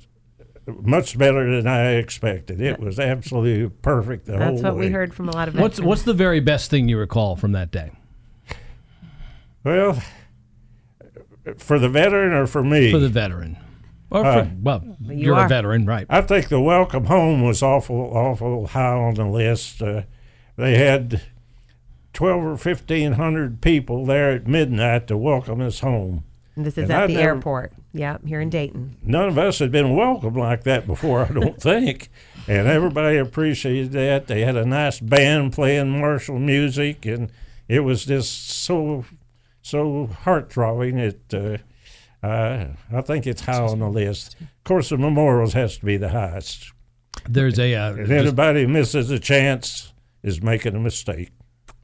much better than I expected. It was absolutely perfect the That's whole what way. we heard from a lot of What's veterans. what's the very best thing you recall from that day? Well, for the veteran or for me? For the veteran. Or for, Uh, well, you are a veteran, right? I think the welcome home was awful, awful high on the list. Uh, they had twelve or fifteen hundred people there at midnight to welcome us home. And this is And at I'd the never- airport. Yeah, here in Dayton. None of us had been welcomed like that before, I don't think. And everybody appreciated that. They had a nice band playing martial music, and it was just so, so heart throbbing. It, uh, uh, I think it's high on the list. Of course, the memorials has to be the highest. There's a uh, If just- anybody misses a chance, is making a mistake.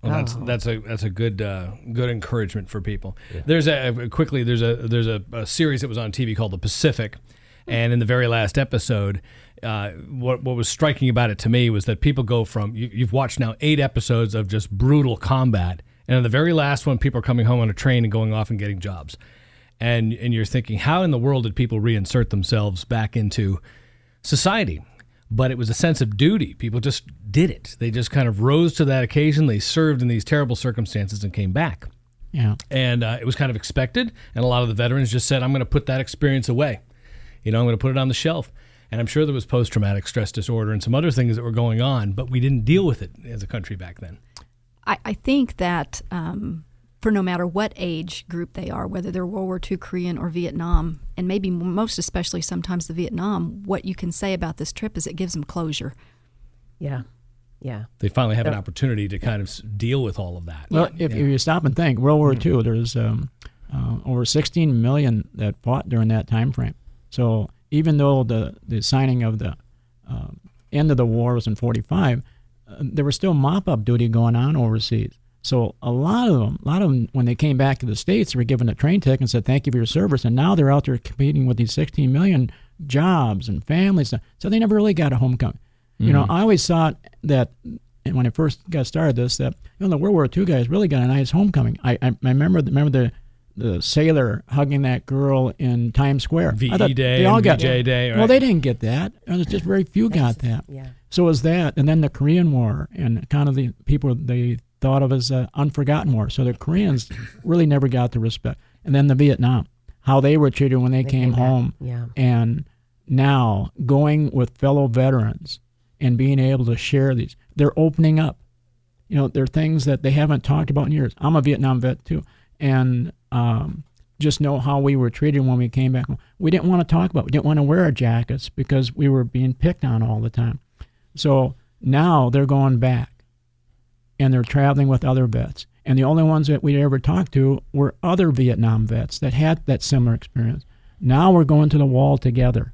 Well, that's Oh. that's a that's a good uh, good encouragement for people. There's a quickly there's a there's a, a series that was on TV called The Pacific, and in the very last episode, uh, what what was striking about it to me was that people go from you, you've watched now eight episodes of just brutal combat, and in the very last one, people are coming home on a train and going off and getting jobs, and and you're thinking, how in the world did people reinsert themselves back into society? but it was a sense of duty. People just did it. They just kind of rose to that occasion. They served in these terrible circumstances and came back. Yeah. And uh, it was kind of expected. And a lot of the veterans just said, I'm going to put that experience away. You know, I'm going to put it on the shelf. And I'm sure there was post traumatic stress disorder and some other things that were going on, but we didn't deal with it as a country back then. I, I think that um, for no matter what age group they are, whether they're World War II, Korean, or Vietnam, and maybe most especially sometimes the Vietnam, what you can say about this trip is it gives them closure. Yeah. Yeah. They finally have an opportunity to kind of deal with all of that. Well, if, if you stop and think, World War II, there's um, uh, over 16 million that fought during that time frame. So even though the, the signing of the uh, end of the war was in 45, uh, there was still mop-up duty going on overseas. So a lot of them, a lot of them, when they came back to the states, were given a train ticket and said, "Thank you for your service." And now they're out there competing with these 16 million jobs and families. So they never really got a homecoming. You know, Mm-hmm. Mhm. I always thought that, and when I first got started this, that you know the World War II guys really got a nice homecoming. I I, I remember remember the the sailor hugging that girl in Times Square. VE Day they all and got VJ Day, Well, they didn't get that. It was just very few got that. yeah. So was that, and then the Korean War, and kind of the people they thought of as an unforgotten war. So the Koreans really never got the respect, and then the Vietnam, how they were treated when they, They came, came home, yeah. and now going with fellow veterans and being able to share these, they're opening up. You know, there are things that they haven't talked about in years. I'm a Vietnam vet too, and um, just know how we were treated when we came back. home. We didn't want to talk about. It. We didn't want to wear our jackets because we were being picked on all the time. So now they're going back, and they're traveling with other vets. And the only ones that we ever talked to were other Vietnam vets that had that similar experience. Now we're going to the wall together.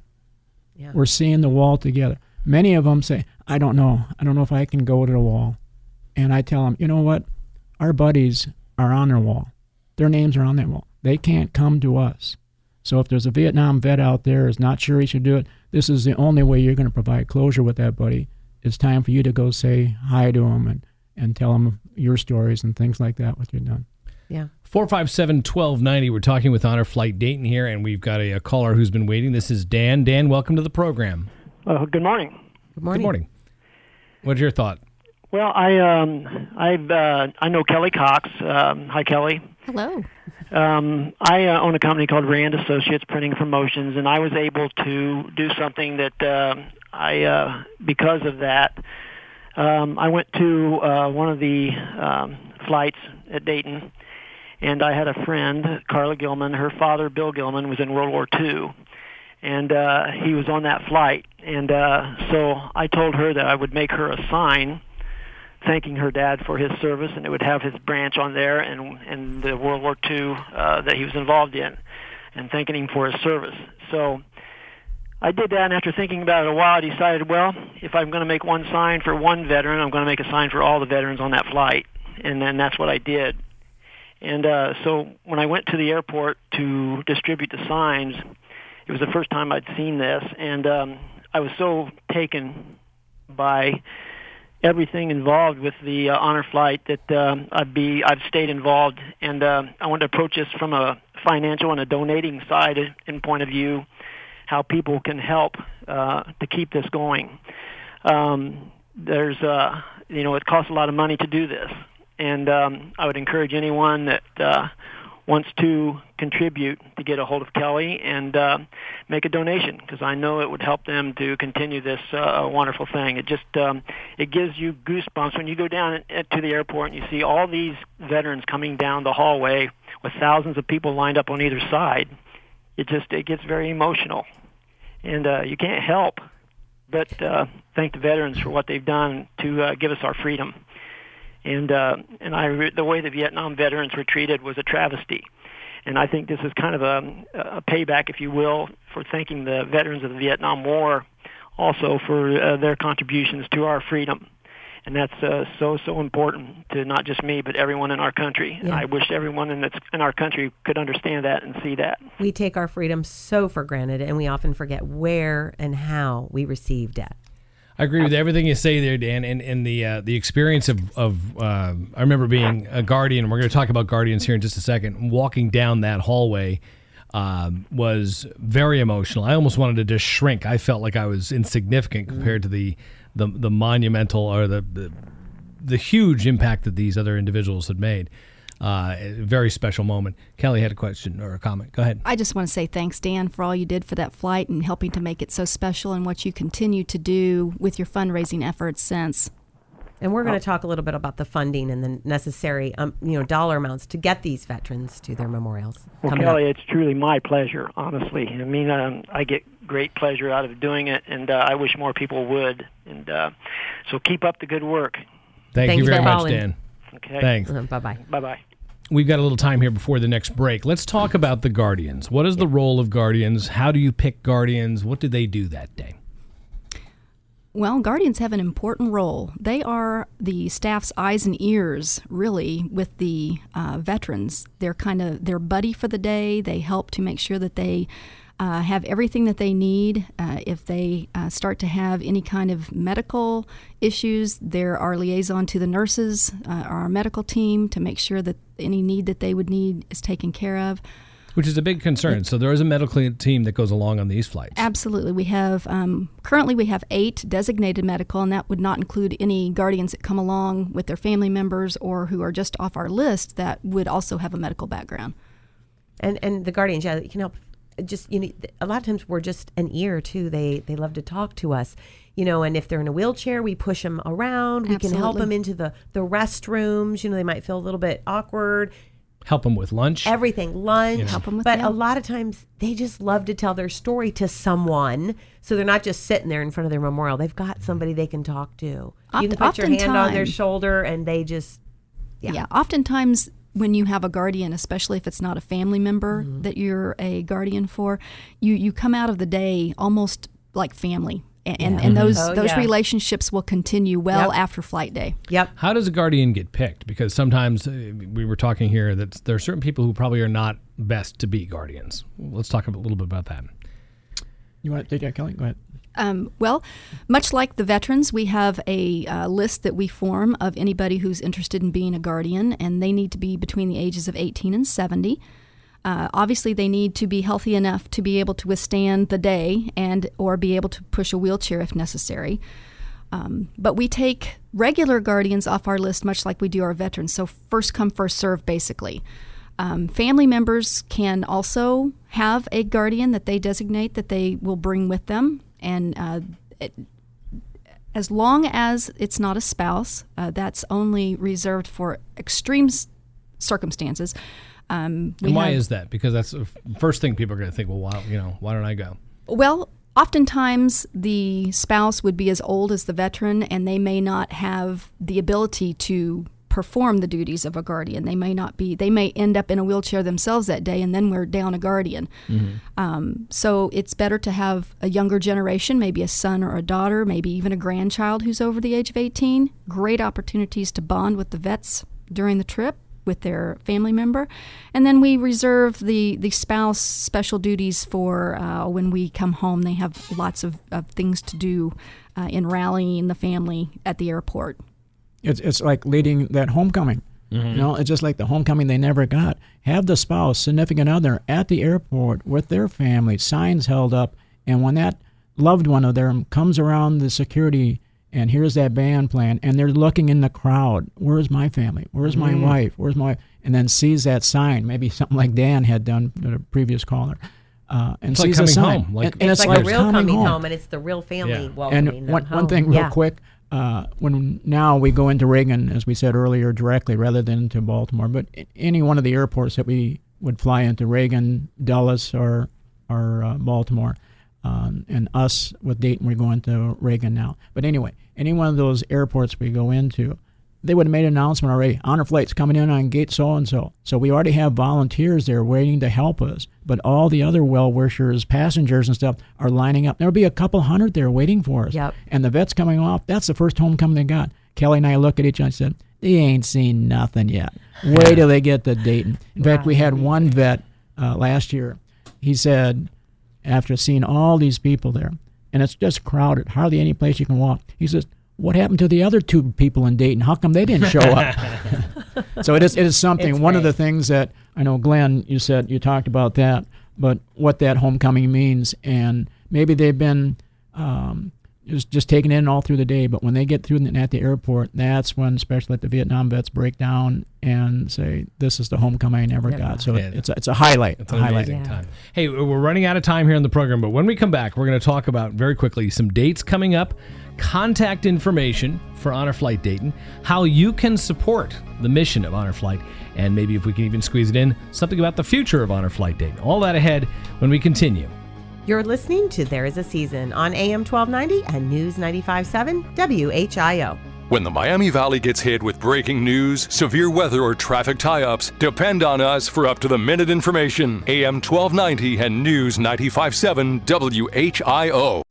Yeah. We're seeing the wall together. Many of them say, I don't know. I don't know if I can go to the wall. And I tell them, you know what? Our buddies are on their wall. Their names are on that wall. They can't come to us. So if there's a Vietnam vet out there is not sure he should do it, this is the only way you're going to provide closure with that buddy. It's time for you to go say hi to him and, and tell him your stories and things like that, what you've done. Yeah. 457 1290. We're talking with Honor Flight Dayton here, and we've got a, a caller who's been waiting. This is Dan. Dan, welcome to the program. Uh, good morning. Good morning. Good morning. What's your thought? Well, I um, I've uh, I know Kelly Cox. Um, hi, Kelly. Hello. Um, I uh, own a company called Rand Associates Printing Promotions, and I was able to do something that um I uh, because of that, um, I went to uh, one of the um, flights at Dayton, and I had a friend, Carla Gilman. Her father, Bill Gilman, was in World War II, and uh, he was on that flight. And uh, so I told her that I would make her a sign thanking her dad for his service, and it would have his branch on there and and the World War II uh, that he was involved in, and thanking him for his service. So I did that, and after thinking about it a while, I decided, well, if I'm going to make one sign for one veteran, I'm going to make a sign for all the veterans on that flight, and then that's what I did. And uh, so when I went to the airport to distribute the signs, it was the first time I'd seen this, and um, I was so taken by everything involved with the uh, honor flight that um, I'd be I've stayed involved, and uh, I want to approach this from a financial and a donating side in point of view, how people can help uh, to keep this going. Um, there's uh, you know it costs a lot of money to do this, and um, I would encourage anyone that uh, wants to contribute to get a hold of Kelly and uh, make a donation because I know it would help them to continue this uh, wonderful thing. It just um, it gives you goosebumps when you go down to the airport and you see all these veterans coming down the hallway with thousands of people lined up on either side. It just it gets very emotional, and uh, you can't help but uh, thank the veterans for what they've done to uh, give us our freedom and uh, and I the way the Vietnam veterans were treated was a travesty. And I think this is kind of a, a payback, if you will, for thanking the veterans of the Vietnam War, also for uh, their contributions to our freedom. And that's uh, so so important to not just me, but everyone in our country. Yeah. And I wish everyone in, that's in our country could understand that and see that. We take our freedom so for granted, and we often forget where and how we received it. I agree with everything you say there, Dan, and, and the uh, the experience of of uh, I remember being a guardian. We're going to talk about guardians here in just a second. Walking down that hallway um, was very emotional. I almost wanted to just shrink. I felt like I was insignificant compared to the the, the monumental or the, the the huge impact that these other individuals had made. Uh, very special moment. Kelly had a question or a comment. Go ahead. I just want to say thanks, Dan, for all you did for that flight and helping to make it so special and what you continue to do with your fundraising efforts since. And we're going to talk a little bit about the funding and the necessary, um, you know, dollar amounts to get these veterans to their memorials. Well, Kelly, up. it's truly my pleasure, honestly. I mean, um, I get great pleasure out of doing it, and uh, I wish more people would. And uh, so keep up the good work. Thank Thanks you very much, Dan. Okay. Thanks. Uh, bye bye. Bye bye. We've got a little time here before the next break. Let's talk about the Guardians. What is the role of Guardians? How do you pick Guardians? What do they do that day? Well, Guardians have an important role. They are the staff's eyes and ears, really, with the uh, veterans. They're kind of their buddy for the day. They help to make sure that they uh, have everything that they need. Uh, if they uh, start to have any kind of medical issues, there are liaison to the nurses, uh, our medical team, to make sure that any need that they would need is taken care of. Which is a big concern. So there is a medical team that goes along on these flights. Absolutely, we have um, currently we have eight designated medical, and that would not include any guardians that come along with their family members or who are just off our list that would also have a medical background. And and the guardians, yeah, you can help just you know a lot of times we're just an ear too. They they love to talk to us you know and if they're in a wheelchair we push them around. We can help them into the the restrooms you know they might feel a little bit awkward. Help them with lunch. Everything lunch. help them with but yeah. a lot of times they just love to tell their story to someone. So they're not just sitting there in front of their memorial. They've got somebody they can talk to. Oft- you can put your hand on their shoulder and they just yeah. yeah oftentimes when you have a guardian, especially if it's not a family member mm-hmm. that you're a guardian for, you you come out of the day almost like family. And, yeah. and, and those oh, those yeah. relationships will continue well yep. after flight day. Yep. How does a guardian get picked? Because sometimes uh, we were talking here that there are certain people who probably are not best to be guardians. Let's talk a little bit about that. You want to take that, Kelly? Go ahead. Um, well, much like the veterans, we have a uh, list that we form of anybody who's interested in being a guardian, and they need to be between the ages of 18 and 70. Uh, obviously, they need to be healthy enough to be able to withstand the day and or be able to push a wheelchair if necessary. Um, but we take regular guardians off our list, much like we do our veterans. So first come, first serve, basically. Um, family members can also have a guardian that they designate that they will bring with them and uh, it, as long as it's not a spouse, uh, that's only reserved for extreme s- circumstances. Um, And why have- is that? Because that's the first thing people are going to think. Well, why, you know, why don't I go? Well, oftentimes the spouse would be as old as the veteran, and they may not have the ability to perform the duties of a guardian. They may not be. They may end up in a wheelchair themselves that day, and then we're down a guardian. Um, so it's better to have a younger generation, maybe a son or a daughter, maybe even a grandchild who's over the age of 18. Great opportunities to bond with the vets during the trip with their family member. And then we reserve the, the spouse special duties for uh, when we come home. They have lots of, of things to do uh, in rallying the family at the airport. It's it's like leading that homecoming. You know, it's just like the homecoming they never got. Have the spouse, significant other, at the airport with their family, signs held up, and when that loved one of them comes around the security and here's that band playing, and they're looking in the crowd, where's my family? Where's my Mhm. wife? Where's my? And then sees that sign, maybe something like Dan had done to the previous caller, uh, and It's like sees coming a sign. home, like- and, and it's, it's, like, like a real coming, home. home. and it's the real family Yeah. welcoming And them one, home. one thing, real Yeah. quick, uh, when now we go into Reagan, as we said earlier, directly rather than to Baltimore, but any one of the airports that we would fly into Reagan, Dulles, or or uh, Baltimore, um, and us with Dayton, we're going to Reagan now. But anyway, any one of those airports we go into, they would have made an announcement already. Honor flight's coming in on gate so and so. So we already have volunteers there waiting to help us. But all the other well wishers, passengers and stuff are lining up. There'll be a couple hundred there waiting for us. Yep. And the vets coming off. That's the first homecoming they got. Kelly and I look at each other and said, "They ain't seen nothing yet. Wait till they get to Dayton." In fact, we had one vet uh, last year. He said, after seeing all these people there, and it's just crowded, hardly any place you can walk. He says, "What happened to the other two people in Dayton? How come they didn't show up?" so it is it is something. It's one of the things that I know, Glenn, you said you talked about that, but what that homecoming means, and maybe they've been um, just just taking it in all through the day, but when they get through the- at the airport, that's when, especially at the Vietnam vets, break down and say, "This is the homecoming I never Yep. got." So Yeah. it's a, it's a highlight. It's a an highlight. amazing time. Hey, we're running out of time here on the program, but when we come back, we're going to talk about very quickly some dates coming up, contact information for Honor Flight Dayton, how you can support the mission of Honor Flight, and maybe if we can even squeeze it in, something about the future of Honor Flight Dayton. All that ahead when we continue. You're listening to There Is a Season on AM 1290 and News 95.7 WHIO. When the Miami Valley gets hit with breaking news, severe weather, or traffic tie ups, depend on us for up to the minute information. AM 1290 and News 957 WHIO.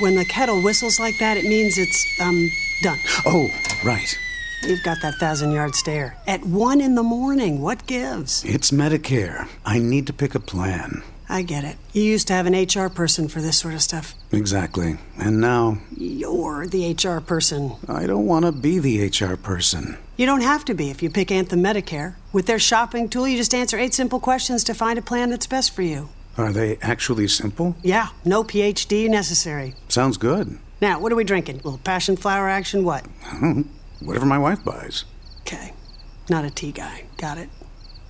When the kettle whistles like that, it means it's, um, done. Oh, right. You've got that thousand yard stare. At one in the morning, what gives? It's Medicare. I need to pick a plan. I get it. You used to have an HR person for this sort of stuff. Exactly. And now, You're the HR person. I don't want to be the HR person. You don't have to be if you pick Anthem Medicare. With their shopping tool, you just answer eight simple questions to find a plan that's best for you. Are they actually simple? Yeah, no PhD necessary. Sounds good. Now, what are we drinking? little passion flower action? What? Whatever my wife buys. Okay. Not a tea guy. Got it.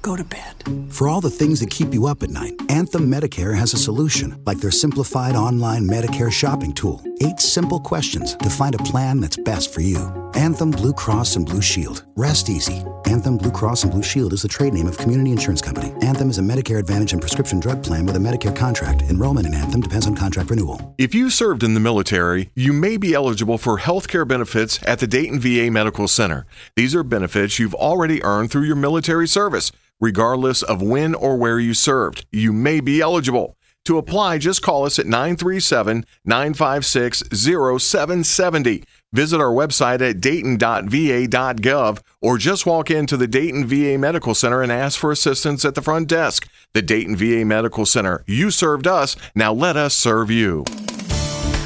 Go to bed. For all the things that keep you up at night, Anthem Medicare has a solution, like their simplified online Medicare shopping tool. Eight simple questions to find a plan that's best for you. Anthem Blue Cross and Blue Shield. Rest easy. Anthem Blue Cross and Blue Shield is the trade name of Community Insurance Company. Anthem is a Medicare Advantage and prescription drug plan with a Medicare contract. Enrollment in Anthem depends on contract renewal. If you served in the military, you may be eligible for health care benefits at the Dayton VA Medical Center. These are benefits you've already earned through your military service, regardless of when or where you served. You may be eligible. To apply, just call us at 937 956 0770. Visit our website at dayton.va.gov or just walk into the Dayton VA Medical Center and ask for assistance at the front desk. The Dayton VA Medical Center. You served us, now let us serve you.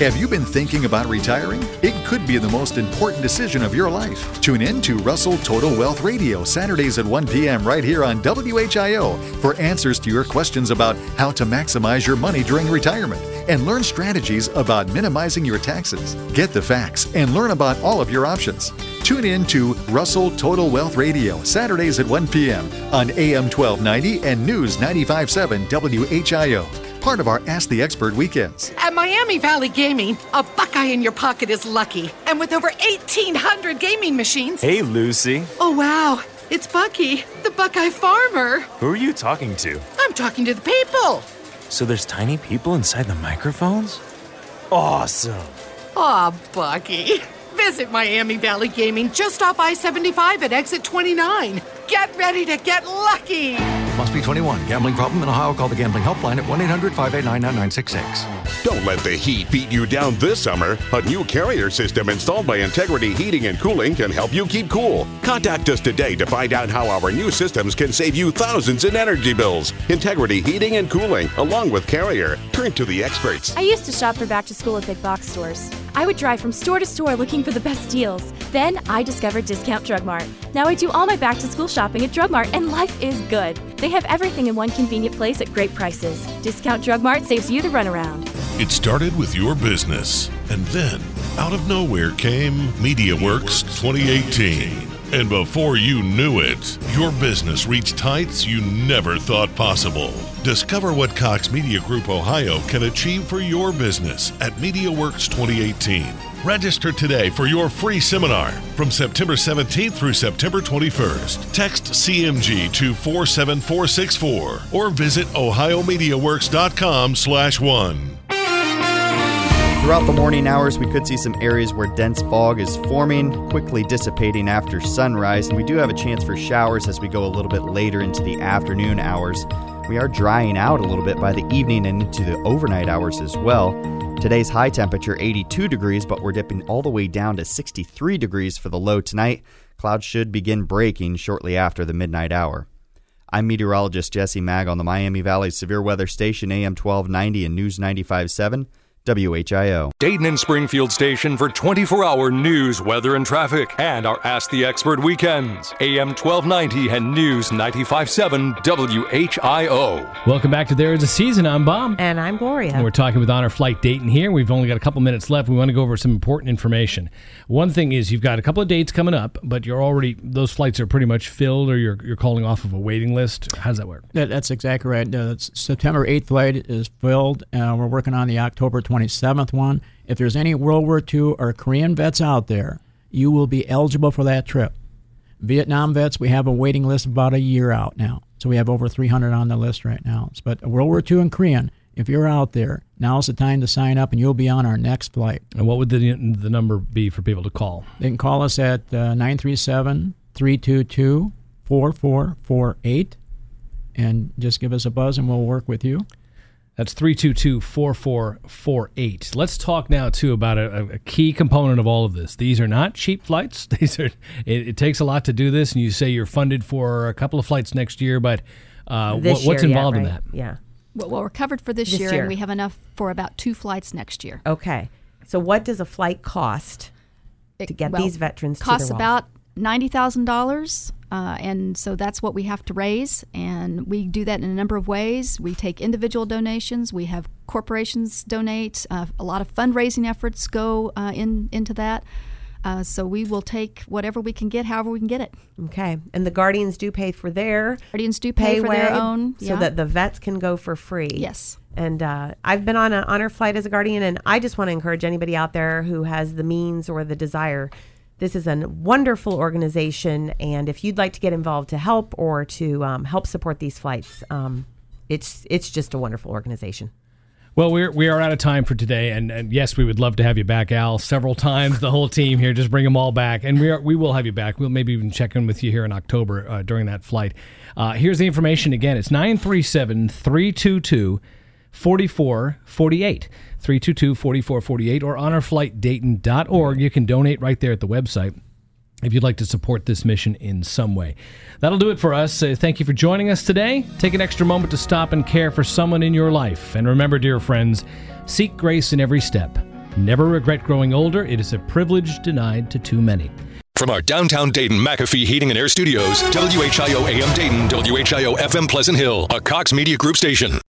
Have you been thinking about retiring? It could be the most important decision of your life. Tune in to Russell Total Wealth Radio Saturdays at 1 p.m. right here on WHIO for answers to your questions about how to maximize your money during retirement and learn strategies about minimizing your taxes. Get the facts and learn about all of your options. Tune in to Russell Total Wealth Radio Saturdays at 1 p.m. on AM 1290 and News 957 WHIO. Part of our Ask the Expert weekends. At Miami Valley Gaming, a Buckeye in your pocket is lucky. And with over 1,800 gaming machines. Hey, Lucy. Oh, wow. It's Bucky, the Buckeye farmer. Who are you talking to? I'm talking to the people. So there's tiny people inside the microphones? Awesome. Aw, Bucky. Visit Miami Valley Gaming just off I 75 at exit 29. Get ready to get lucky. Must be 21. Gambling problem in Ohio? Call the gambling helpline at 1 800 589 9966. Don't let the heat beat you down this summer. A new carrier system installed by Integrity Heating and Cooling can help you keep cool. Contact us today to find out how our new systems can save you thousands in energy bills. Integrity Heating and Cooling, along with Carrier. Turn to the experts. I used to shop for back to school at big box stores. I would drive from store to store looking for the best deals. Then I discovered Discount Drug Mart. Now I do all my back to school shopping at Drug Mart, and life is good. They have everything in one convenient place at great prices. Discount Drug Mart saves you the runaround. It started with your business, and then out of nowhere came MediaWorks 2018. And before you knew it, your business reached heights you never thought possible. Discover what Cox Media Group Ohio can achieve for your business at MediaWorks 2018. Register today for your free seminar from September 17th through September 21st. Text CMG to 47464 or visit ohiomediaworks.com slash one. Throughout the morning hours, we could see some areas where dense fog is forming, quickly dissipating after sunrise, and we do have a chance for showers as we go a little bit later into the afternoon hours. We are drying out a little bit by the evening and into the overnight hours as well. Today's high temperature 82 degrees, but we're dipping all the way down to 63 degrees for the low tonight. Clouds should begin breaking shortly after the midnight hour. I'm meteorologist Jesse Maag on the Miami Valley Severe Weather Station AM 1290 and News 957. WHIO. Dayton and Springfield station for 24 hour news, weather, and traffic, and our Ask the Expert weekends. AM 1290 and News 957 WHIO. Welcome back to There Is a Season. I'm Bob. And I'm Gloria. And we're talking with Honor Flight Dayton here. We've only got a couple minutes left. We want to go over some important information. One thing is you've got a couple of dates coming up, but you're already, those flights are pretty much filled or you're, you're calling off of a waiting list. How does that work? That, that's exactly right. Uh, September 8th flight is filled. Uh, we're working on the October 27th one. If there's any World War II or Korean vets out there, you will be eligible for that trip. Vietnam vets, we have a waiting list about a year out now. So we have over 300 on the list right now. But World War II and Korean, if you're out there, now's the time to sign up and you'll be on our next flight. And what would the, the number be for people to call? They can call us at uh, 937 322 4448 and just give us a buzz and we'll work with you. That's 322 4448. Let's talk now, too, about a, a, key component of all of this. These are not cheap flights. These are, it, it, takes a lot to do this, and you say you're funded for a couple of flights next year, but uh, what, what's year, involved yeah, in that? Yeah. Well, well, we're covered for this, This year, year. and we have enough for about two flights next year. Okay. So, what does a flight cost to get well, these veterans to costs their about ninety thousand uh, and so that's what we have to raise. And we do that in a number of ways. We take individual donations. We have corporations donate. Uh, a lot of fundraising efforts go uh, in into that. Uh, so we will take whatever we can get, however we can get it. Okay, and the guardians do pay for their guardians do pay for their own, so yeah. that the vets can go for free. Yes. And uh, I've been on an honor flight as a guardian, and I just want to encourage anybody out there who has the means or the desire. This is a wonderful organization, and if you'd like to get involved to help or to um, help support these flights, um, it's it's just a wonderful organization. Well, we're we are out of time for today, and, and yes, we would love to have you back, Al, several times. The whole team here, just bring them all back, and we are we will have you back. We'll maybe even check in with you here in October uh, during that flight. Uh, here's the information again. It's 937 322 4448. 322 4448 or honorflightdayton.org. You can donate right there at the website if you'd like to support this mission in some way. That'll do it for us. Uh, thank you for joining us today. Take an extra moment to stop and care for someone in your life. And remember, dear friends, seek grace in every step. Never regret growing older. It is a privilege denied to too many. From our downtown Dayton McAfee Heating and Air Studios, WHIO AM Dayton, WHIO FM Pleasant Hill, a Cox Media Group station.